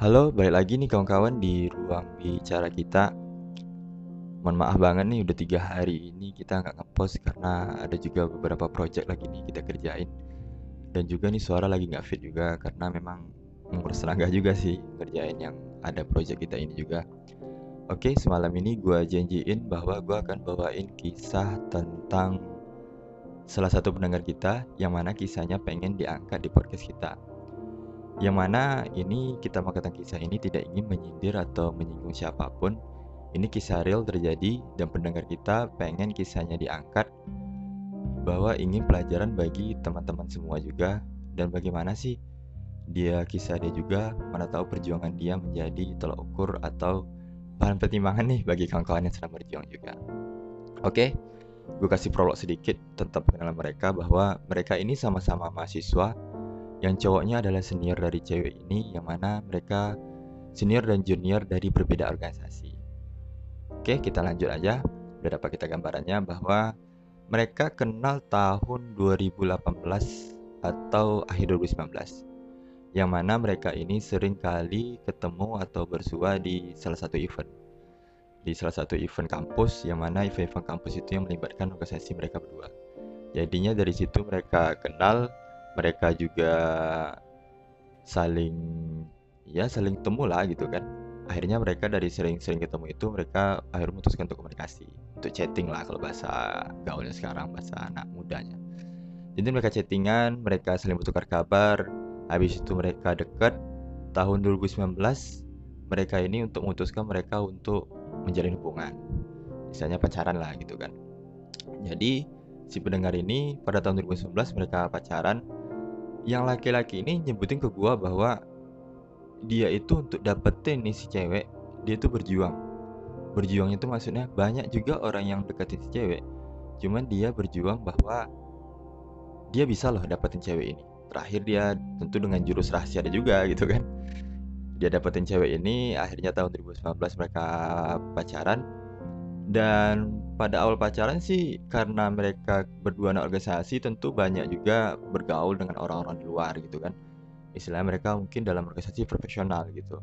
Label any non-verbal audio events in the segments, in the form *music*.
Halo, balik lagi nih kawan-kawan di ruang bicara kita. Mohon maaf banget nih udah tiga hari ini kita nggak ngepost karena ada juga beberapa project lagi nih kita kerjain. Dan juga nih suara lagi nggak fit juga karena memang ngurus tenaga juga sih kerjain yang ada project kita ini juga. Oke, semalam ini gue janjiin bahwa gue akan bawain kisah tentang salah satu pendengar kita yang mana kisahnya pengen diangkat di podcast kita. Yang mana ini kita mengatakan kisah ini tidak ingin menyindir atau menyinggung siapa pun. Ini kisah real terjadi dan pendengar kita pengen kisahnya diangkat bahwa ingin pelajaran bagi teman-teman semua juga dan bagaimana sih dia kisah dia juga mana tahu perjuangan dia menjadi tolak ukur atau bahan pertimbangan nih bagi kawan-kawan yang sedang berjuang juga. Oke, gue kasih prolog sedikit tentang pengenalan mereka bahwa mereka ini sama-sama mahasiswa yang cowoknya adalah senior dari cewek ini yang mana mereka senior dan junior dari berbeda organisasi. Oke, kita lanjut aja. Udah dapat kita gambarannya bahwa mereka kenal tahun 2018 atau akhir 2019. Yang mana mereka ini sering kali ketemu atau bersua di salah satu event. Di salah satu event kampus yang mana event-event kampus itu yang melibatkan organisasi mereka berdua. Jadinya dari situ mereka kenal mereka juga saling ya saling temu lah gitu kan. Akhirnya mereka dari sering-sering ketemu itu mereka akhirnya memutuskan untuk komunikasi untuk chatting lah kalau bahasa gaulnya sekarang bahasa anak mudanya. Jadi mereka chattingan mereka saling bertukar kabar. Habis itu mereka dekat tahun 2019 mereka ini untuk memutuskan mereka untuk menjalin hubungan. Misalnya pacaran lah gitu kan. Jadi si pendengar ini pada tahun 2019 mereka pacaran. Yang laki-laki ini nyebutin ke gua bahwa dia itu untuk dapetin nih si cewek dia tuh berjuang. Berjuangnya itu maksudnya banyak juga orang yang deketin si cewek. Cuman dia berjuang bahwa dia bisa loh dapetin cewek ini. Terakhir dia tentu dengan jurus rahasia ada juga *laughs* gitu kan. Dia dapetin cewek ini akhirnya tahun 2019 mereka pacaran dan pada awal pacaran sih karena mereka berdua anak organisasi tentu banyak juga bergaul dengan orang-orang di luar gitu kan. Istilah mereka mungkin dalam organisasi profesional gitu.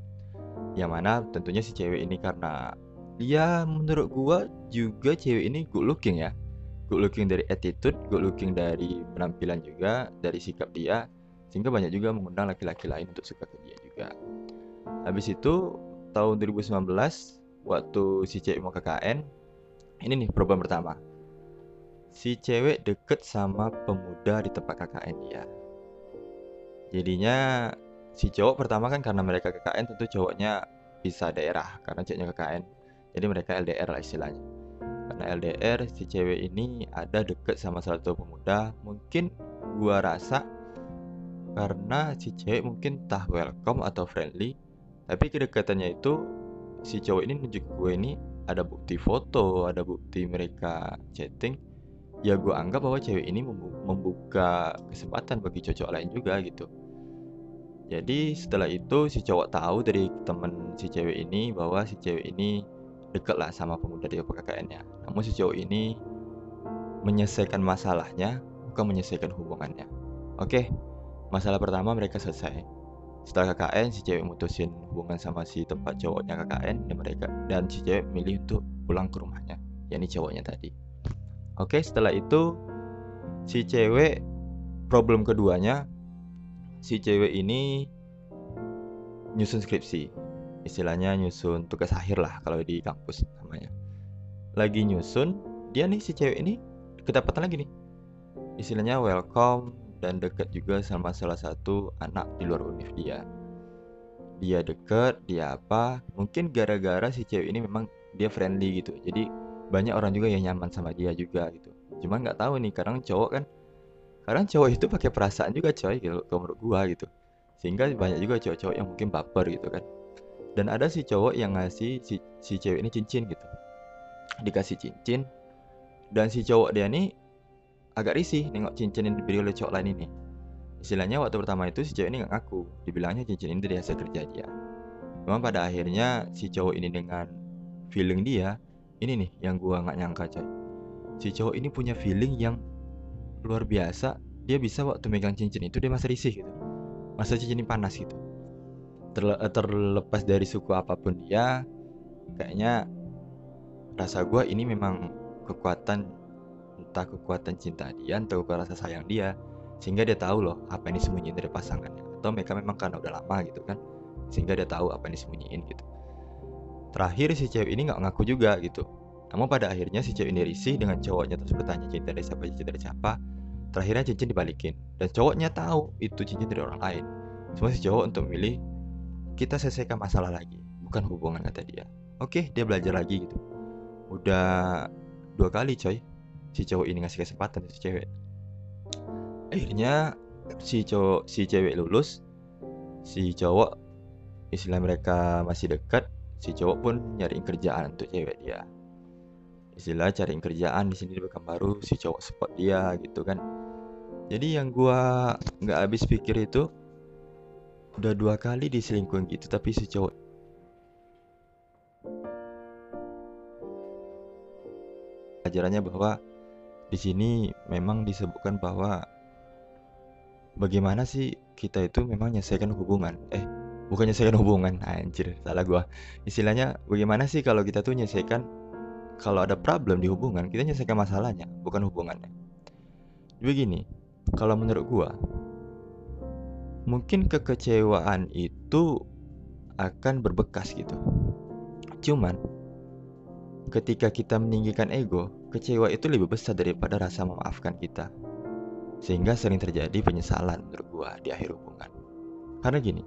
Yang mana tentunya si cewek ini karena ya menurut gua juga cewek ini good looking ya. Good looking dari attitude good looking dari penampilan juga dari sikap dia. Sehingga banyak juga mengundang laki-laki lain untuk suka ke dia juga. Habis itu tahun 2019 waktu si cewek mau KKN ini nih problem pertama. Si cewek deket sama pemuda di tempat KKN dia jadinya si cowok pertama kan karena mereka KKN tentu cowoknya bisa daerah karena ceweknya KKN jadi mereka LDR lah istilahnya. Karena LDR si cewek ini ada deket sama salah satu pemuda. Mungkin gua rasa karena si cewek mungkin tah welcome atau friendly tapi kedekatannya itu si cowok ini nunjuk gue ini ada bukti foto, ada bukti mereka chatting, ya gue anggap bahwa cewek ini membuka kesempatan bagi cowok lain juga gitu. Jadi setelah itu si cowok tahu dari temen si cewek ini bahwa si cewek ini deket lah sama pemuda di PKKN-nya. Namun si cowok ini menyelesaikan masalahnya, bukan menyelesaikan hubungannya. Oke, masalah pertama mereka selesai setelah KKN si cewek mutusin hubungan sama si tempat cowoknya KKN dan mereka dan si cewek milih untuk pulang ke rumahnya yakni cowoknya tadi. Oke setelah itu si cewek problem keduanya si cewek ini nyusun skripsi. Istilahnya nyusun tugas akhir lah kalau di kampus namanya. Lagi nyusun dia nih si cewek ini kedapatan lagi nih. Istilahnya welcome dan dekat juga sama salah satu anak di luar univ dia. Dia deket dia apa mungkin gara-gara si cewek ini memang dia friendly gitu. Jadi banyak orang juga yang nyaman sama dia juga gitu. Cuman nggak tahu nih kadang cowok kan kadang cowok itu pakai perasaan juga coy gitu kalau menurut gua gitu. Sehingga banyak juga cowok-cowok yang mungkin baper gitu kan. Dan ada si cowok yang ngasih si, si cewek ini cincin gitu. Dikasih cincin dan si cowok dia nih agak risih nengok cincin yang diberi oleh cowok lain ini. Istilahnya waktu pertama itu si cewek ini nggak ngaku, dibilangnya cincin ini dari hasil kerja dia. Memang pada akhirnya si cowok ini dengan feeling dia, ini nih yang gua nggak nyangka coy. Si cowok ini punya feeling yang luar biasa. Dia bisa waktu megang cincin itu dia masih risih gitu, masa cincin ini panas gitu. terle- terlepas dari suku apa pun dia kayaknya rasa gue ini memang kekuatan entah kekuatan cinta dia atau rasa sayang dia sehingga dia tahu loh apa yang disembunyiin dari pasangannya. Atau mereka memang karena udah lama gitu kan sehingga dia tahu apa yang disembunyiin gitu. Terakhir si cewek ini nggak ngaku juga gitu. Namun pada akhirnya si cewek ini risih dengan cowoknya terus bertanya cinta dari siapa cinta dari siapa. Terakhirnya cincin dibalikin. Dan cowoknya tahu itu cincin dari orang lain. Cuma si cowok untuk memilih kita selesaikan masalah lagi bukan hubungan kata dia. Oke dia belajar lagi gitu. Udah dua kali coy si cowok ini ngasih kesempatan si cewek. Akhirnya si cowok si cewek lulus si cowok istilah mereka masih dekat si cowok pun nyariin kerjaan untuk cewek dia. Istilah cariin kerjaan di sini di baru si cowok support dia gitu kan. Jadi yang gua nggak habis pikir itu udah dua kali diselingkuhin gitu tapi si cowok pelajarannya bahwa di sini memang disebutkan bahwa bagaimana sih kita itu memang menyelesaikan hubungan? Eh bukan menyelesaikan hubungan *laughs* anjir salah gua. Istilahnya bagaimana sih kalau kita tuh menyelesaikan kalau ada problem di hubungan kita menyelesaikan masalahnya bukan hubungannya. Begini kalau menurut gua mungkin kekecewaan itu akan berbekas gitu. Cuman ketika kita meninggikan ego, kecewa itu lebih besar daripada rasa memaafkan kita. Sehingga sering terjadi penyesalan menurut gua di akhir hubungan. Karena gini,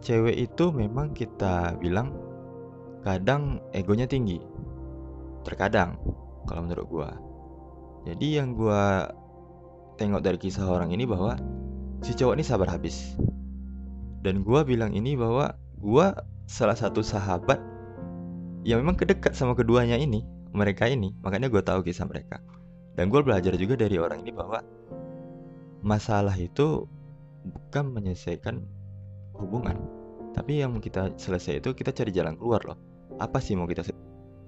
cewek itu memang kita bilang kadang egonya tinggi. Terkadang kalau menurut gua. Jadi yang gua tengok dari kisah orang ini bahwa si cowok ini sabar habis. Dan gua bilang ini bahwa gua salah satu sahabat ya memang kedekat sama keduanya ini mereka ini makanya gue tahu kisah mereka. Dan gue belajar juga dari orang ini bahwa masalah itu bukan menyelesaikan hubungan. Tapi yang kita selesai itu kita cari jalan keluar loh. Apa sih mau kita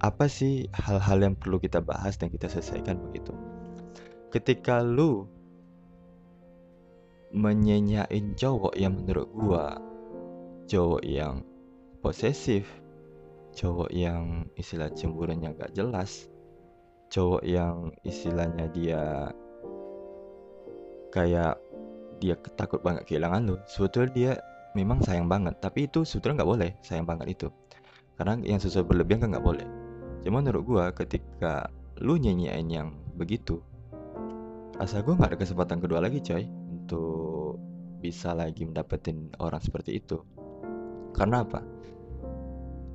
apa sih hal-hal yang perlu kita bahas dan kita selesaikan begitu? Ketika lu menyenyain cowok yang menurut gua cowok yang posesif cowok yang istilah cemburunya gak jelas cowok yang istilahnya dia kayak dia takut banget kehilangan lu sebetulnya dia memang sayang banget. Tapi itu sebetulnya nggak boleh sayang banget itu. Karena yang sesuatu berlebihan kan nggak boleh. Cuma menurut gua ketika lu nyanyiin yang begitu rasa gua nggak ada kesempatan kedua lagi coy untuk bisa lagi mendapatkan orang seperti itu. Karena apa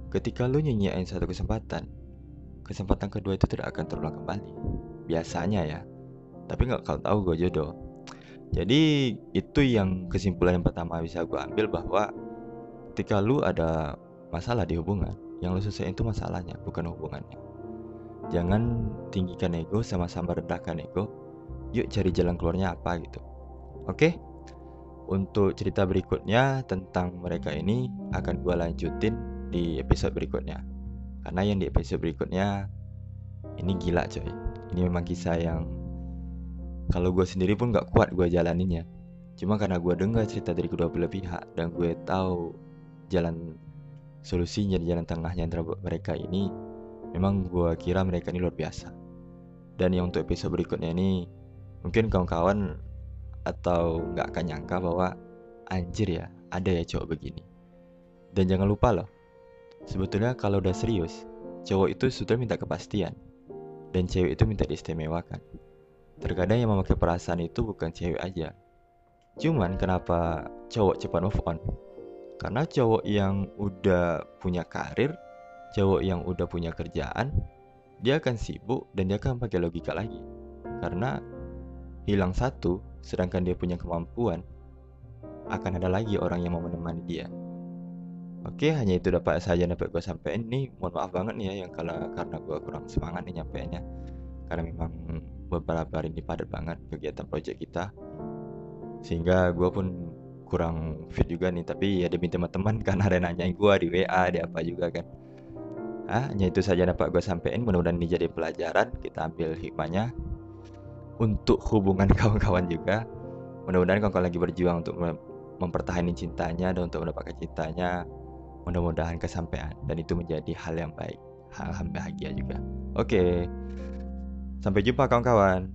Ketika lu nyanyiin satu kesempatan, kesempatan kedua itu tidak akan terulang kembali. Biasanya ya. Tapi nggak kalau tahu gue jodoh. Jadi itu yang kesimpulan yang pertama bisa gue ambil bahwa ketika lu ada masalah di hubungan, yang lu selesaiin itu masalahnya, bukan hubungannya. Jangan tinggikan ego, sama-sama rendahkan ego. Yuk cari jalan keluarnya apa gitu. Oke? Untuk cerita berikutnya tentang mereka ini akan gue lanjutin di episode berikutnya. Karena yang di episode berikutnya ini gila coy. Ini memang kisah yang kalau gue sendiri pun gak kuat gue jalaninnya. Cuma karena gue dengar cerita dari kedua belah pihak dan gue tahu jalan solusinya di jalan tengahnya antara mereka ini memang gue kira mereka ini luar biasa. Dan yang untuk episode berikutnya ini mungkin kawan-kawan atau nggak akan nyangka bahwa anjir ya ada ya cowok begini. Dan jangan lupa loh Sebetulnya kalau udah serius, cowok itu sudah minta kepastian, dan cewek itu minta diistimewakan. Terkadang yang memakai perasaan itu bukan cewek aja. Cuman kenapa cowok cepat move on? Karena cowok yang udah punya karir, cowok yang udah punya kerjaan, dia akan sibuk dan dia akan pakai logika lagi. Karena hilang satu, sedangkan dia punya kemampuan, akan ada lagi orang yang mau menemani dia. Oke, hanya itu dapat saja dapat gue sampaikan nih. Mohon maaf banget nih ya yang kalau karena gue kurang semangat nih nyampeinnya. Karena memang beberapa hari ini padat banget kegiatan proyek kita. Sehingga gue pun kurang fit juga nih. Tapi ya demi teman-teman *laughs* kan ada nanyain gue di WA, di apa juga kan. Ah, hanya itu saja dapat gue sampaikan. Mudah-mudahan ini jadi pelajaran. Kita ambil hikmahnya untuk hubungan *laughs* kawan-kawan juga. Mudah-mudahan kawan-kawan lagi berjuang untuk mempertahankan cintanya dan untuk mendapatkan cintanya mudah-mudahan kesampaian dan itu menjadi hal yang baik hal yang bahagia juga. Oke sampai jumpa kawan-kawan